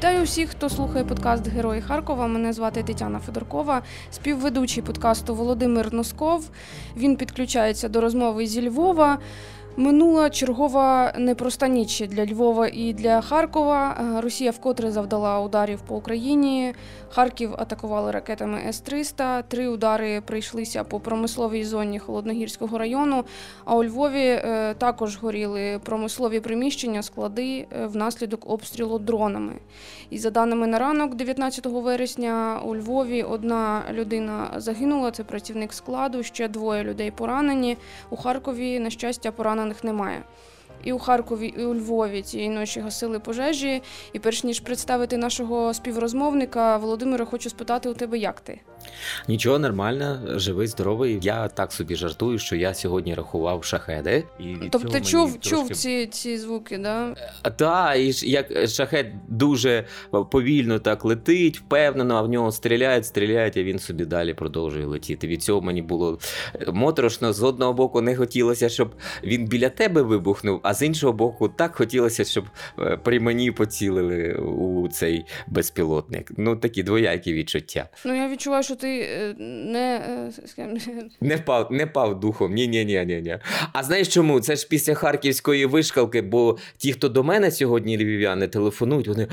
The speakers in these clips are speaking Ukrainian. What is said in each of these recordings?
Вітаю всіх, хто слухає подкаст Герої Харкова. Мене звати Тетяна Федоркова, співведучий подкасту Володимир Носков. Він підключається до розмови зі Львова. Минула чергова непроста ніч для Львова і для Харкова. Е, Росія вкотре завдала ударів по Україні. Харків атакували ракетами С-300. Три удари прийшлися по промисловій зоні Холодногірського району. А у Львові е, також горіли промислові приміщення, склади е, внаслідок обстрілу дронами. І за даними на ранок, 19 вересня, у Львові одна людина загинула. Це працівник складу. Ще двоє людей поранені. У Харкові, на щастя, поранених немає. І у Харкові, і у Львові цієї ночі гасили пожежі. І перш ніж представити нашого співрозмовника, Володимира, хочу спитати у тебе, як ти? Нічого нормально, живий, здоровий. Я так собі жартую, що я сьогодні рахував шахеди. І від тобто цього чув, мені чув трошки... ці, ці звуки, да? Так, і ж як шахет дуже повільно так летить, впевнено, а в нього стріляють, стріляють, а він собі далі продовжує летіти. Від цього мені було моторошно. З одного боку, не хотілося, щоб він біля тебе вибухнув, а з іншого боку, так хотілося, щоб е, при мені поцілили у цей безпілотник. Ну, такі двоякі відчуття. Ну, я відчуваю, що ти е, не е, не впав, не пав духом. Ні, ні, ні, ні, ні. А знаєш чому? Це ж після харківської вишкалки, бо ті, хто до мене сьогодні львів'яни телефонують, вони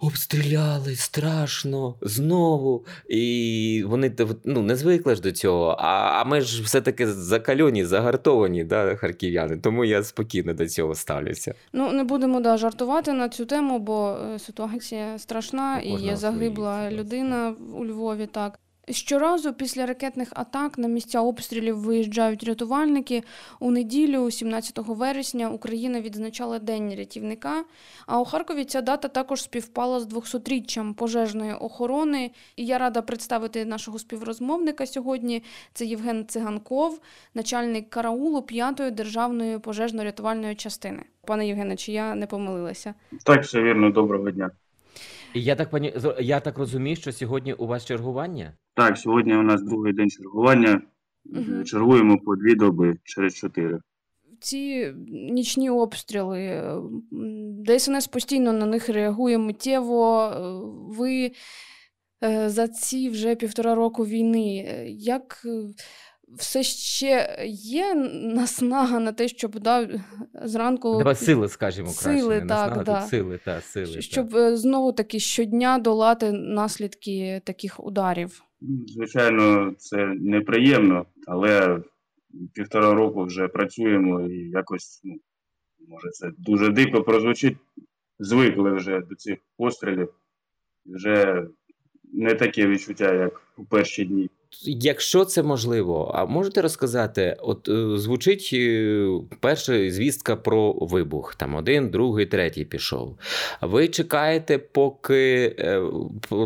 обстріляли страшно знову. І вони ну, не звикли ж до цього. А а ми ж все-таки закальоні, загартовані, да, харків'яни. Тому я спокійно до цього ставлюся. Ну не будемо да, жартувати на цю тему, бо е, ситуація страшна і є загибла людина у Львові. Так Щоразу після ракетних атак на місця обстрілів виїжджають рятувальники. У неділю, 17 вересня, Україна відзначала День рятівника. А у Харкові ця дата також співпала з 200-річчям пожежної охорони. І я рада представити нашого співрозмовника сьогодні. Це Євген Циганков, начальник караулу 5-ї державної пожежно-рятувальної частини. Пане Євгене, чи я не помилилася? Так, все вірно, доброго дня. Я так пані я так розумію, що сьогодні у вас чергування? Так, сьогодні у нас другий день чергування. Угу. Чергуємо по дві доби через чотири. Ці нічні обстріли, ДСНС постійно на них реагує миттєво. Ви е, за ці вже півтора року війни. Як все ще є наснага на те, щоб да, зранку Давай сили, скажімо, сили, краще. так, наснага, да. сили, та, сили. Щоб так. Е, знову таки щодня долати наслідки таких ударів. Звичайно, це неприємно, але півтора року вже працюємо і якось, ну, може, це дуже дико прозвучить. Звикли вже до цих пострілів. Вже не таке відчуття, як у перші дні. Якщо це можливо, а можете розказати, от е, звучить е, перша звістка про вибух, там один, другий, третій пішов. Ви чекаєте, поки е,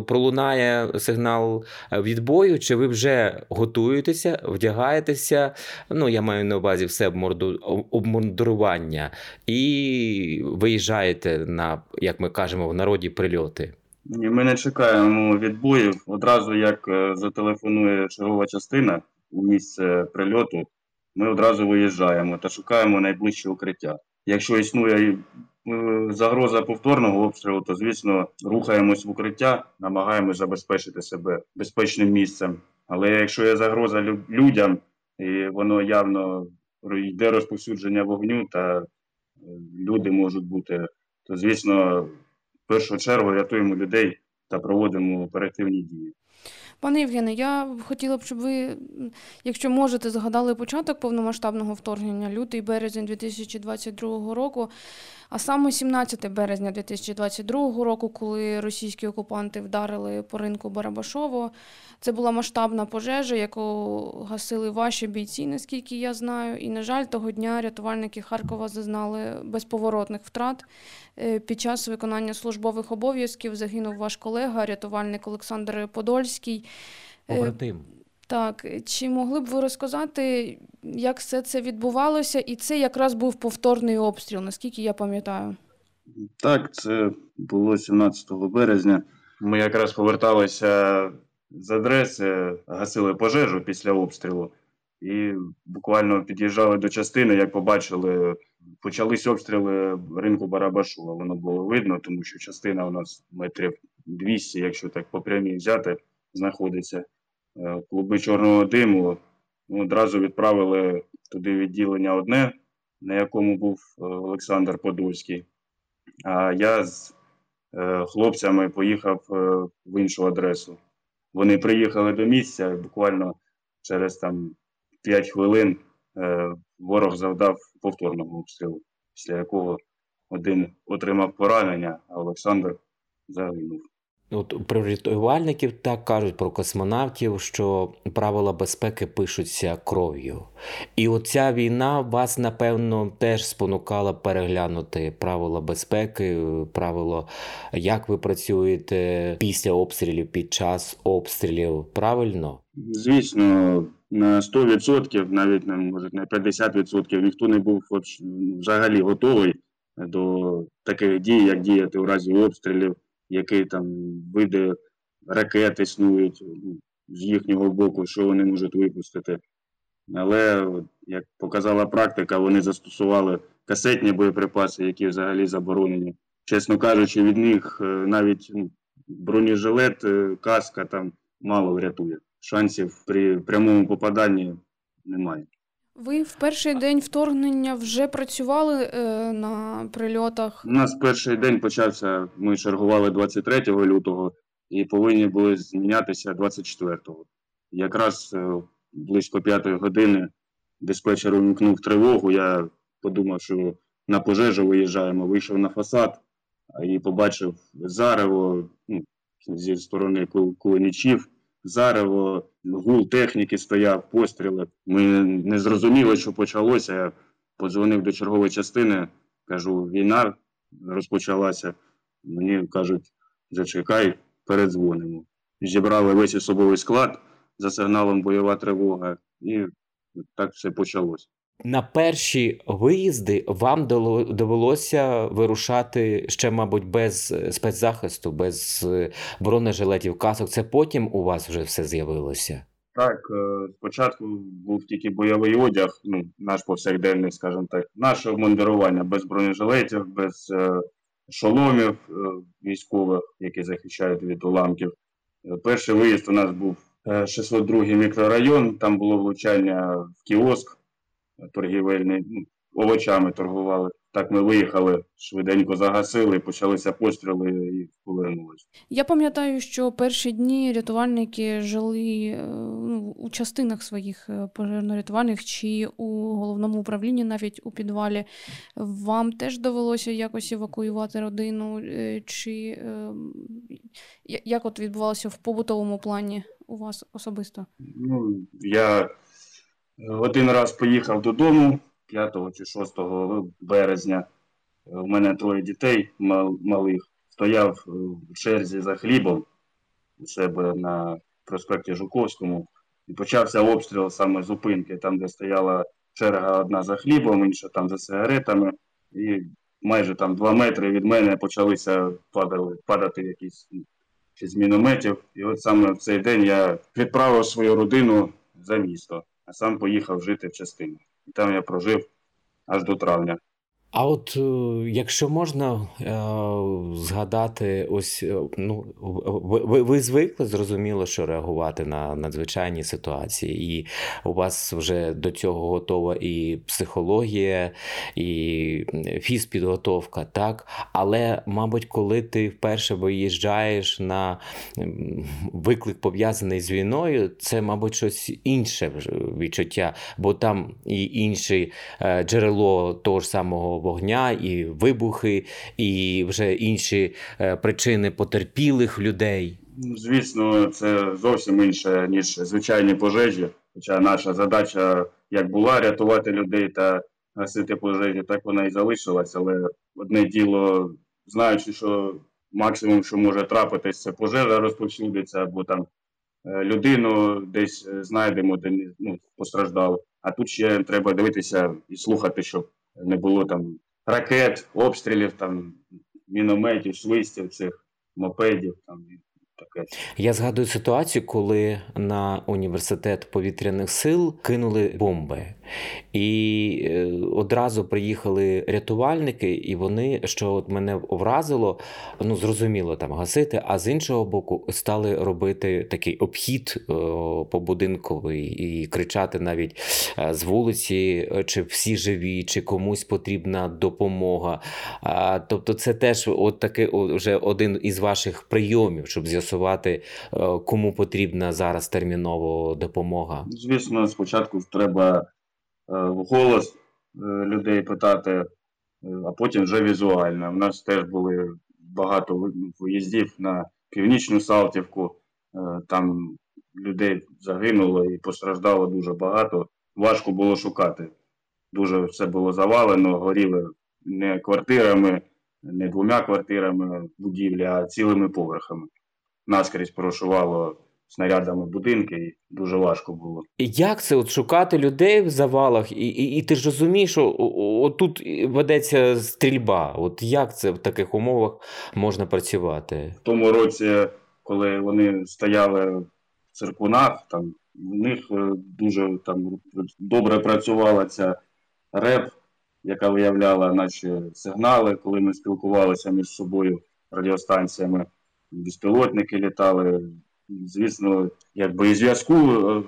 пролунає сигнал відбою, чи ви вже готуєтеся, вдягаєтеся? Ну, я маю на увазі все обмундирування, і виїжджаєте на, як ми кажемо, в народі прильоти? Ні, Ми не чекаємо відбоїв. Одразу як е, зателефонує чергова частина у місце прильоту, ми одразу виїжджаємо та шукаємо найближче укриття. Якщо існує е, загроза повторного обстрілу, то звісно рухаємось в укриття, намагаємось забезпечити себе безпечним місцем. Але якщо є загроза людям, і воно явно йде розповсюдження вогню, та е, люди можуть бути, то звісно першу чергу рятуємо людей та проводимо оперативні дії. Пане Євгене, я хотіла б, щоб ви, якщо можете, згадали початок повномасштабного вторгнення, лютий березень 2022 року. А саме 17 березня 2022 року, коли російські окупанти вдарили по ринку Барабашово, це була масштабна пожежа, яку гасили ваші бійці, наскільки я знаю. І, на жаль, того дня рятувальники Харкова зазнали безповоротних втрат. Е, під час виконання службових обов'язків загинув ваш колега, рятувальник Олександр Подольський. Е, Побратим. Так, чи могли б ви розказати, як все це відбувалося? І це якраз був повторний обстріл, наскільки я пам'ятаю? Так, це було 17 березня. Ми якраз поверталися з адреси, гасили пожежу після обстрілу і буквально під'їжджали до частини, як побачили почались обстріли ринку Барабашова. Воно було видно, тому що частина у нас метрів 200, якщо так по прямій взяти, знаходиться. Е, клуби чорного диму ну, одразу відправили туди відділення одне, на якому був е, Олександр Подольський. А я з е, хлопцями поїхав в іншу адресу. Вони приїхали до місця і буквально через там 5 хвилин ворог завдав повторного обстрілу, після якого один отримав поранення, а Олександр загинув. От про так кажуть про космонавтів, що правила безпеки пишуться кров'ю. І оця війна вас, напевно, теж спонукала переглянути правила безпеки, правило, як ви працюєте після обстрілів, під час обстрілів. Правильно? Звісно, на 100%, навіть може на 50% ніхто не був взагалі готовий до таких дій, як діяти у разі обстрілів які там види ракет існують ну, з їхнього боку, що вони можуть випустити. Але, як показала практика, вони застосували касетні боєприпаси, які взагалі заборонені. Чесно кажучи, від них е, навіть ну, бронежилет, е, каска там мало врятує. Шансів при прямому попаданні немає. Ви в перший день вторгнення вже працювали е, на прильотах? У нас перший день почався. Ми чергували 23 лютого і повинні були змінятися 24-го. Якраз е, близько п'ятої години диспетчер увімкнув тривогу. Я подумав, що на пожежу виїжджаємо. Вийшов на фасад і побачив зарево ну, зі сторони кулинічів зарево, гул техніки стояв, постріли. Ми не зрозуміли, що почалося. Я подзвонив до чергової частини, кажу, війна розпочалася. Мені кажуть, зачекай, передзвонимо. Зібрали весь особовий склад за сигналом бойова тривога, і так все почалося. На перші виїзди вам довелося вирушати ще, мабуть, без е, спецзахисту, без е, бронежилетів, касок. Це потім у вас вже все з'явилося? Так, е, спочатку був тільки бойовий одяг, ну, наш повсякденний, скажімо так, наше обмундирування без бронежилетів, без шоломів військових, які захищають від уламків. Перший виїзд у нас був 602 мікрорайон, там було влучання в кіоск торгівельний, ну, овочами торгували. Так ми виїхали, швиденько загасили, почалися постріли і повернулися. Я пам'ятаю, що перші дні рятувальники жили е, ну, у частинах своїх е, пожежно-рятувальних чи у головному управлінні, навіть у підвалі. Вам теж довелося якось евакуювати родину? Е, чи як от відбувалося в побутовому плані у вас особисто? Ну, я один раз поїхав додому 5 чи 6 березня. У мене троє дітей малих. Стояв в черзі за хлібом у себе на проспекті Жуковському. І почався обстріл саме зупинки, там, де стояла черга одна за хлібом, інша там за сигаретами. І майже там два метри від мене почалися падали, падати якісь з мінометів. І от саме в цей день я відправив свою родину за місто а сам поїхав жити в частину. І там я прожив аж до травня. А от е, якщо можна е, згадати, ось е, ну ви, ви звикли зрозуміло, що реагувати на надзвичайні ситуації, і у вас вже до цього готова і психологія, і фізпідготовка, так? Але, мабуть, коли ти вперше виїжджаєш на виклик пов'язаний з війною, це, мабуть, щось інше відчуття, бо там і інше джерело того ж самого вогня, і вибухи, і вже інші е, причини потерпілих людей. Ну, звісно, це зовсім інше ніж звичайні пожежі. Хоча наша задача як була рятувати людей та гасити пожежі, так вона і залишилась. Але одне діло, знаючи, що максимум, що може трапитись, це пожежа розповсюдиться, або там е, людину десь знайдемо, де ну, постраждало. А тут ще треба дивитися і слухати, щоб не було там ракет, обстрілів, там, мінометів, свистів цих мопедів. там, Таке. Я згадую ситуацію, коли на університет повітряних сил кинули бомби. І е, одразу приїхали рятувальники, і вони, що от мене вразило, ну зрозуміло там гасити, а з іншого боку, стали робити такий обхід побудинковий і кричати навіть з вулиці, чи всі живі, чи комусь потрібна допомога. Тобто, це теж от таки вже один із ваших прийомів, щоб з'ясувати, кому потрібна зараз терміново допомога. Звісно, спочатку треба в голос е, людей питати, е, а потім вже візуально. У нас теж були багато виїздів на північну Салтівку, е, там людей загинуло і постраждало дуже багато. Важко було шукати. Дуже все було завалено, горіли не квартирами, не двома квартирами будівлі, а цілими поверхами. Наскрізь прошувало снарядами будинки, і дуже важко було. І Як це от шукати людей в завалах, і і, і ти ж розумієш, що отут ведеться стрільба. От як це в таких умовах можна працювати? В тому році, коли вони стояли в циркунах, там в них е, дуже там добре працювала ця реп, яка виявляла наші сигнали, коли ми спілкувалися між собою радіостанціями. Безпілотники літали, звісно, якби і зв'язку е,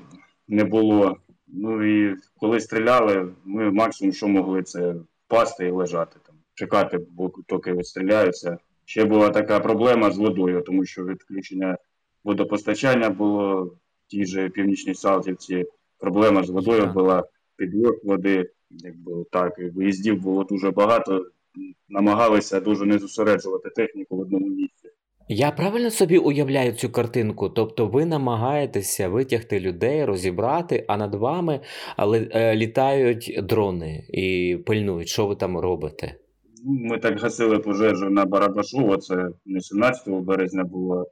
не було. Ну і коли стріляли, ми максимум, що могли, це впасти і лежати там, чекати, бо токи відстріляються. Ще була така проблема з водою, тому що відключення водопостачання було в тій же північній Салтівці. Проблема з водою була підвод води, якби так, виїздів було дуже багато. Намагалися дуже не зосереджувати техніку в одному місці. Я правильно собі уявляю цю картинку. Тобто ви намагаєтеся витягти людей, розібрати, а над вами е, літають дрони і пильнують, що ви там робите? Ми так гасили пожежу на Барабашу, це не 17 березня було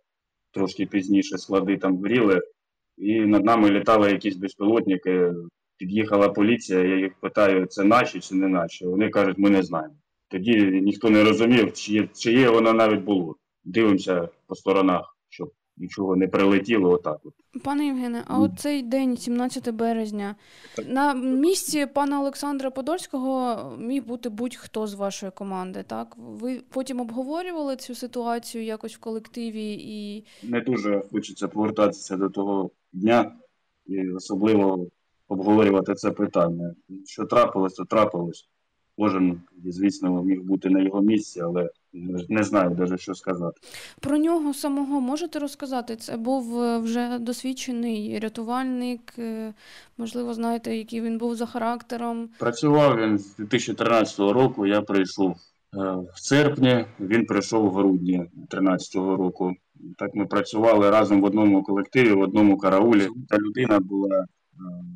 трошки пізніше склади там горіли, і над нами літали якісь безпілотники. Під'їхала поліція, я їх питаю, це наші чи не наші. Вони кажуть, ми не знаємо. Тоді ніхто не розумів, чи чиє воно навіть було дивимося по сторонах, щоб нічого не прилетіло. Отак от. Пане Євгене, а от цей день, 17 березня, на місці пана Олександра Подольського міг бути будь-хто з вашої команди, так? Ви потім обговорювали цю ситуацію якось в колективі і. Не дуже хочеться повертатися до того дня і особливо обговорювати це питання. Що трапилось, то трапилось. Кожен, звісно, міг бути на його місці, але не знаю навіть, що сказати. Про нього самого можете розказати? Це був е, вже досвідчений рятувальник. Е, можливо, знаєте, який він був за характером. Працював він з 2013 року. Я прийшов е, в серпні, він прийшов в грудні 2013 року. Так ми працювали разом в одному колективі, в одному караулі. Та людина була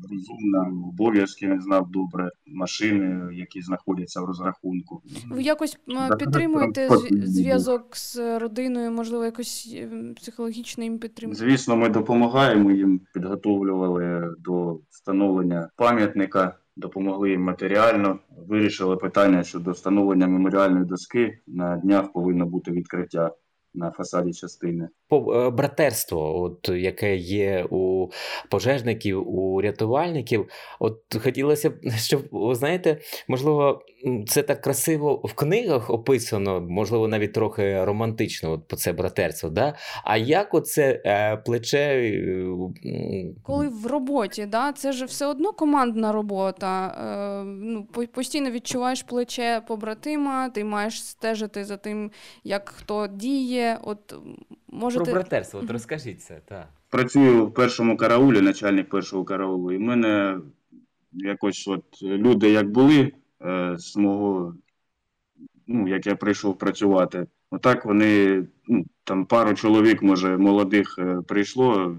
розумна, обов'язки не знав добре, машини, які знаходяться в розрахунку. Ви якось підтримуєте зв'язок з родиною, можливо, якось ем, психологічно їм підтримуєте? Звісно, ми допомагаємо їм, підготовлювали до встановлення пам'ятника. Допомогли їм матеріально, вирішили питання щодо встановлення меморіальної доски. На днях повинно бути відкриття на фасаді частини. Е, братерство, от яке є у пожежників, у рятувальників. От хотілося б, щоб знаєте, можливо, це так красиво в книгах описано, можливо, навіть трохи романтично от по це братерство. Да? А як оце е, плече е, коли в роботі, да? це ж все одно командна робота. Е, ну, Постійно відчуваєш плече побратима, ти маєш стежити за тим, як хто діє. От можете... Про братерство, от розкажіть це. так. Працюю в першому караулі, начальник першого караулу, і в мене якось от люди як були е, з мого, ну, як я прийшов працювати, отак вони, ну, там пару чоловік, може, молодих е, прийшло,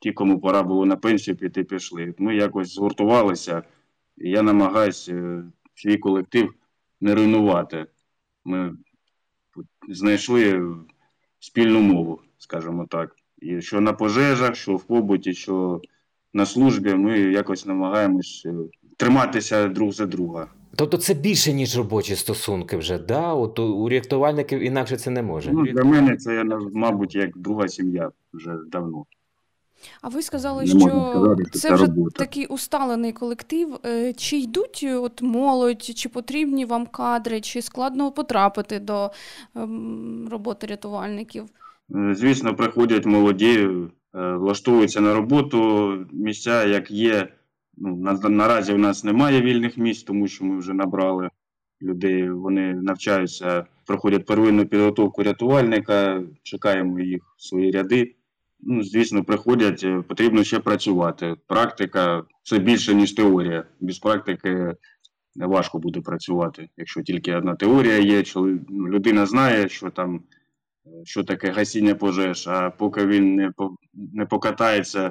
ті, кому пора було на пенсію піти, пішли. Ми якось згуртувалися, і я намагаюся е, свій колектив не руйнувати. Ми знайшли спільну мову, скажімо так. І що на пожежах, що в побуті, що на службі, ми якось намагаємось триматися друг за друга. Тобто це більше, ніж робочі стосунки вже, да? От у рятувальників інакше це не може. Ну, Для мене це, мабуть, як друга сім'я вже давно. А ви сказали, Не що сказати, це це вже робота. такий усталений колектив. Е, Чи йдуть е, от молодь, чи потрібні вам кадри, чи складно потрапити до ем, роботи рятувальників? Е, Звісно, приходять молоді, влаштовуються на роботу. Місця, як є, ну, на, наразі у нас немає вільних місць, тому що ми вже набрали людей. Вони навчаються, проходять первинну підготовку рятувальника, чекаємо їх в свої ряди. Ну, звісно, приходять, е, потрібно ще працювати. Практика це більше, ніж теорія. Без практики важко буде працювати. Якщо тільки одна теорія є, людина знає, що там що таке гасіння пожеж, а поки він не, не покатається е,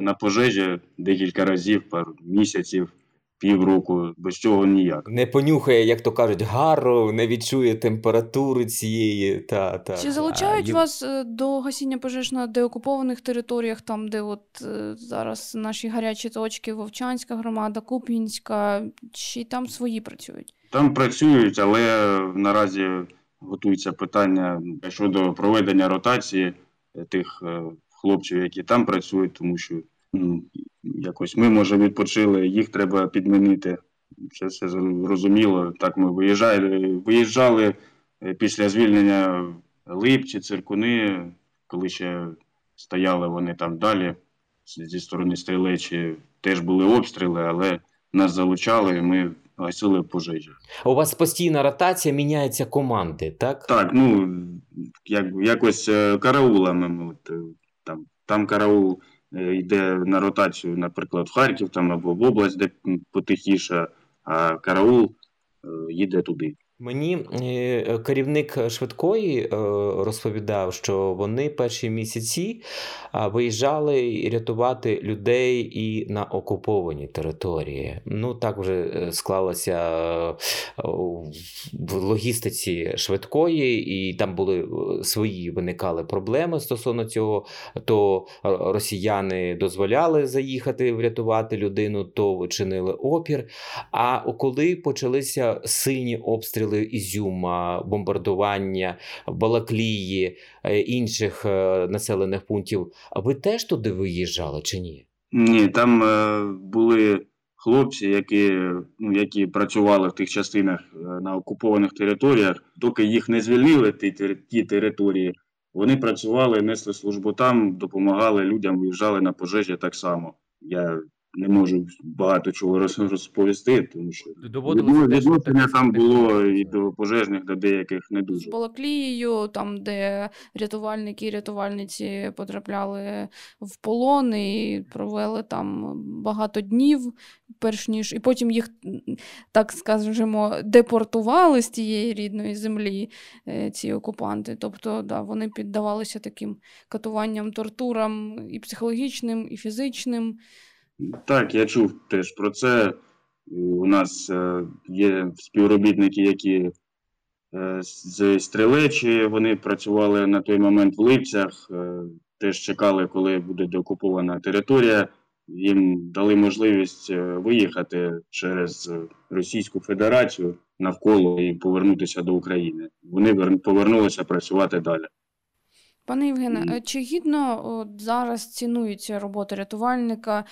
на пожежі декілька разів, пару місяців, півроку, без цього ніяк. Не понюхає, як то кажуть, гару, не відчує температури цієї. Та, та, Чи залучають Ю- вас е, до гасіння пожеж на деокупованих територіях, там, де от е, зараз наші гарячі точки, Вовчанська громада, Куп'янська, чи там свої працюють? Там працюють, але наразі готується питання щодо проведення ротації тих е, хлопців, які там працюють, тому що ну, якось ми, може, відпочили, їх треба підмінити. Це все зрозуміло. Так ми виїжджали, виїжджали е, після звільнення Липчі, Циркуни, коли ще стояли вони там далі зі сторони стрілечі, теж були обстріли, але нас залучали, і ми гасили пожежі. У вас постійна ротація, міняються команди, так? Так, ну як, якось е, караулами. ми От, там, караул е, йде на ротацію, наприклад, в Харків там, або в область, де потихіше, а караул е, їде туди. Мені е, керівник швидкої е, розповідав, що вони перші місяці виїжджали рятувати людей і на окуповані території. Ну так вже е, склалося е, в логістиці швидкої, і там були е, свої виникали проблеми стосовно цього. То е, росіяни дозволяли заїхати врятувати людину, то чинили опір. А коли почалися сильні обстріли Ізюма, бомбардування Балаклії, е, інших е, населених пунктів, а ви теж туди виїжджали чи ні? Ні, там е, були хлопці, які, ну, які працювали в тих частинах на окупованих територіях, доки їх не звільнили ті, ті території. Вони працювали, несли службу там, допомагали людям, виїжджали на пожежі так само. Я не можу багато чого роз- розповісти, тому що відно- відношення там було і до пожежних, до деяких не З дуже. Балаклією, там, де рятувальники і рятувальниці потрапляли в полон і провели там багато днів, перш ніж, і потім їх, так скажемо, депортували з тієї рідної землі, е, ці окупанти. Тобто, да, вони піддавалися таким катуванням, тортурам і психологічним, і фізичним. Так, я чув теж про це. У нас е, є співробітники, які е, з стрілечі, вони працювали на той момент в Липцях, е, теж чекали, коли буде деокупована територія. Їм дали можливість виїхати через Російську Федерацію навколо і повернутися до України. Вони вер- повернулися працювати далі. Пане Євгене, е, чи гідно от, зараз цінується робота рятувальника,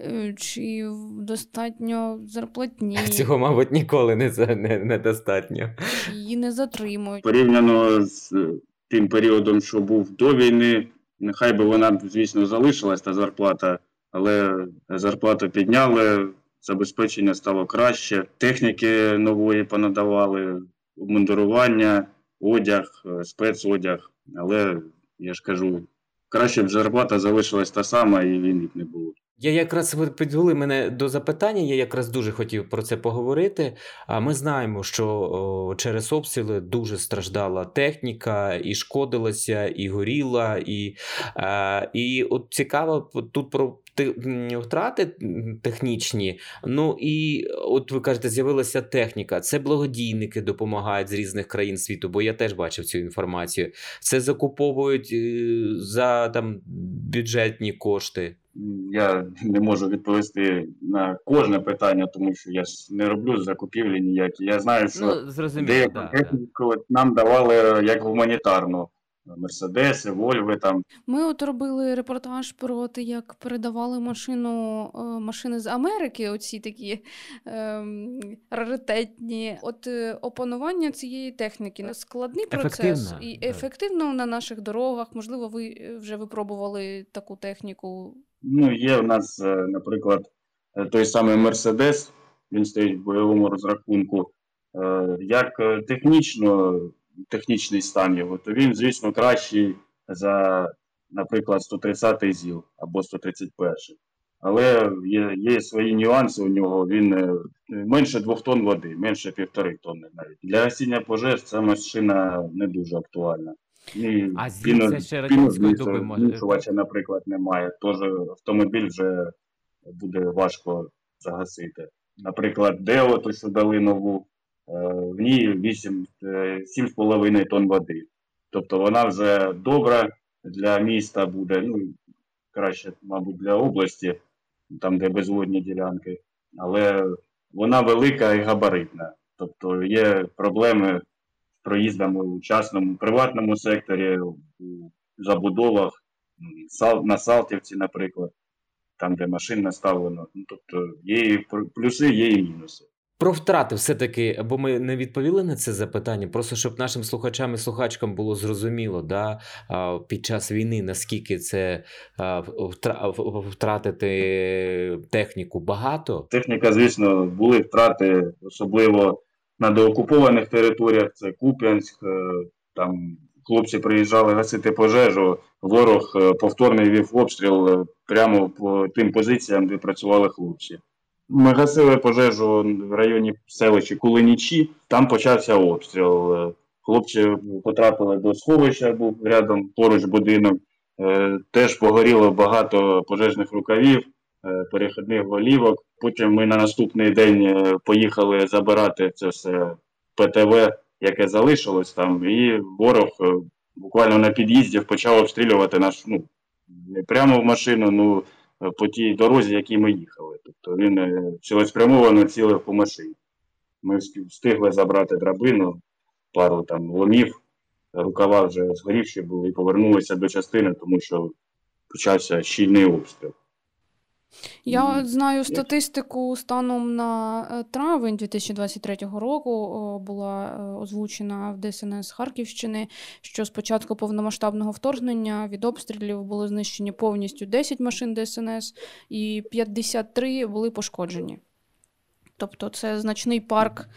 е, чи достатньо зарплатні, Цього, мабуть, ніколи не, за- не, недостатньо. її не затримують? порівняно з е, тим періодом, що був до війни, нехай би вона, б, звісно, залишилась та зарплата, але зарплату підняли, забезпечення стало краще, техніки нової понадавали, обмундирування, одяг, спецодяг. Але я ж кажу, краще б зарплата залишилась та сама, і війни б не було. Я якраз ви підвели мене до запитання. Я якраз дуже хотів про це поговорити. А ми знаємо, що о, через обстріли дуже страждала техніка, і шкодилася, і горіла, і, е, і от цікаво тут про втрати технічні. Ну і от ви кажете, з'явилася техніка. Це благодійники допомагають з різних країн світу, бо я теж бачив цю інформацію. Це закуповують е, за там бюджетні кошти. Я не можу відповісти на кожне питання, тому що я ж не роблю закупівлі ніякі. Я знаю, що зрозуміло, деяку техніку нам давали як гуманітарну. Мерседеси, Вольви там. Ми от робили репортаж про те, як передавали машину е, машини з Америки, оці такі е, раритетні. От е, опанування цієї техніки складний процес Ефективно, і так. ефективно на наших дорогах. Можливо, ви е, вже випробували таку техніку. Ну, є в нас, наприклад, той самий Мерседес, він стоїть в бойовому розрахунку. Як технічно, технічний стан його, то він, звісно, кращий за, наприклад, 130-й ЗІЛ або 131-й. Але є, є свої нюанси у нього. Він е, менше 2 тонн води, менше півтори тонни навіть. Для гасіння пожеж ця машина не дуже актуальна. І А це ще радянської доби може. Наприклад, немає. Тож автомобіль вже буде важко загасити. Наприклад, Део, то що дали нову, в ній 8, е, 7,5 тонн води. Тобто вона вже добра для міста буде, ну краще, мабуть, для області, там, де безводні ділянки. Але вона велика і габаритна. Тобто є проблеми з проїздами у частному, приватному секторі, у забудовах, на Салтівці, наприклад, там, де машин наставлено. Ну, тобто є і плюси, є і мінуси. Про втрати все-таки, бо ми не відповіли на це запитання, просто щоб нашим слухачам і слухачкам було зрозуміло, да, під час війни, наскільки це втратити техніку багато. Техніка, звісно, були втрати, особливо на деокупованих територіях, це Куп'янськ, е, там хлопці приїжджали гасити пожежу, ворог е, повторний вів обстріл е, прямо по тим позиціям, де працювали хлопці. Ми гасили пожежу в районі селища Кулинічі, там почався обстріл. Е, Хлопці потрапили до сховища, був рядом поруч будинок. Е, Теж погоріло багато пожежних рукавів, е, перехідних голівок. Потім ми на наступний день поїхали забирати це все ПТВ, яке залишилось там, і ворог буквально на під'їзді почав обстрілювати наш, ну, не прямо в машину, ну по тій дорозі, якій ми їхали. Тобто він е, цілеспрямовано цілив по машині. Ми встигли забрати драбину, пару там ломів, рукава вже згорівші були і повернулися до частини, тому що почався щільний обстріл. Я от знаю статистику станом на е, травень 2023 року була е, озвучена в ДСНС Харківщини, що з початку повномасштабного вторгнення від обстрілів були знищені повністю 10 машин ДСНС і 53 були пошкоджені. Тобто це значний парк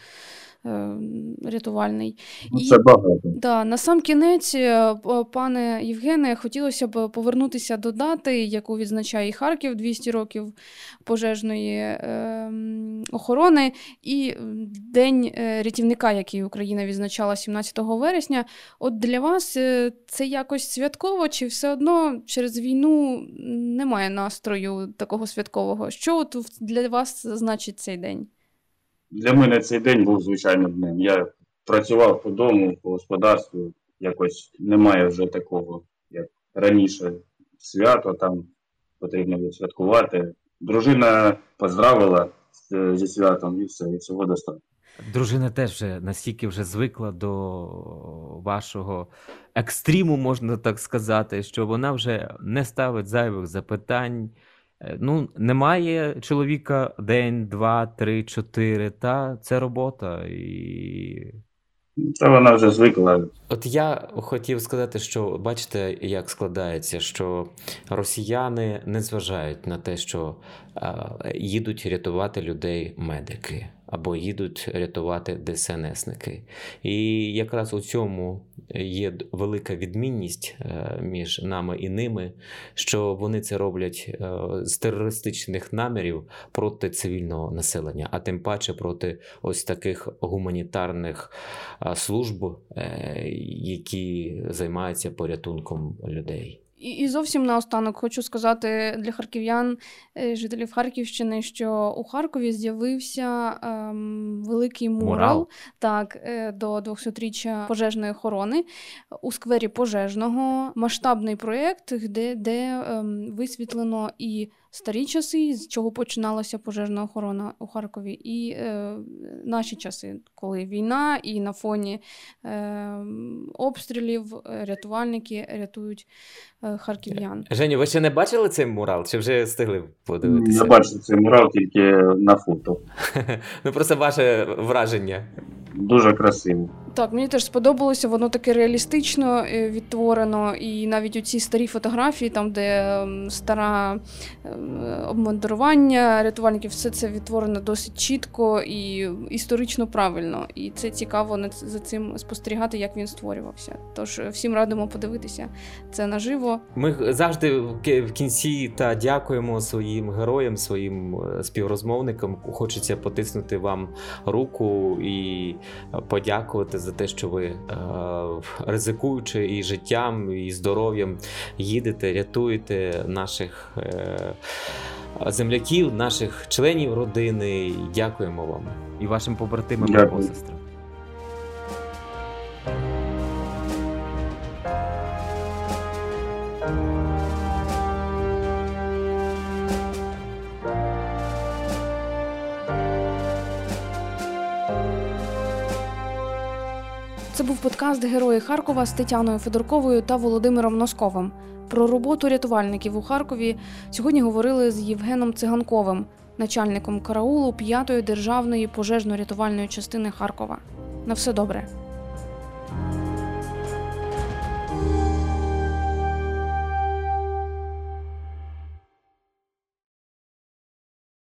рятувальний. Ну, І- багато. Да, на сам кінець, е, пане Євгене, хотілося б повернутися до дати, яку відзначає і Харків 200 років пожежної е, охорони, і День е, рятівника, який Україна відзначала 17 вересня. От для вас е, це якось святково, чи все одно через війну немає настрою такого святкового? Що от для вас значить цей день? Для мене цей день був звичайним днем. Я працював по дому, по господарству. Якось немає вже такого, як раніше. Свято там потрібно відсвяткувати. Дружина поздравила зі святом і все, і цього достатньо. Дружина теж вже настільки вже звикла до вашого екстриму, можна так сказати, що вона вже не ставить зайвих запитань. Е, Ну, немає чоловіка день, два, три, чотири. Та це робота. І Це вона вже звикла. От я хотів сказати, що бачите, як складається, що росіяни не зважають на те, що е, їдуть рятувати людей медики або їдуть рятувати ДСНСники. І якраз у цьому є велика відмінність е, між нами і ними, що вони це роблять е, з терористичних намірів проти цивільного населення, а тим паче проти ось таких гуманітарних служб, е, які займаються порятунком людей. І, і зовсім наостанок хочу сказати для харків'ян, е, жителів Харківщини, що у Харкові з'явився ем, великий мурал, Мурал? так, е, до 200-річчя пожежної охорони у сквері пожежного. Масштабний проєкт, де, де ем, висвітлено і старі часи, з чого починалася пожежна охорона у Харкові, і е, наші часи, коли війна, і на фоні е, обстрілів рятувальники рятують е, харків'ян. Женю, ви ще не бачили цей мурал? Чи вже встигли подивитися? Я бачу цей мурал тільки на фото. Ну просто ваше враження. Дуже красиво. Так, мені теж сподобалося, воно таке реалістично е, відтворено, і навіть у ці старі фотографії, там, де стара ем, обмундирування рятувальників, все це відтворено досить чітко і історично правильно. І це цікаво за цим спостерігати, як він створювався. Тож е, всім радимо подивитися це наживо. Ми завжди в кінці та дякуємо своїм героям, своїм е, співрозмовникам. Хочеться потиснути вам руку і подякувати за те, що ви е, ризикуючи і життям, і здоров'ям їдете, рятуєте наших е, земляків, наших членів родини. Дякуємо вам і вашим побратимам і посестрам. Був подкаст Герої Харкова з Тетяною Федорковою та Володимиром Носковим. Про роботу рятувальників у Харкові сьогодні говорили з Євгеном Циганковим, начальником караулу 5-ї державної пожежно-рятувальної частини Харкова. На все добре.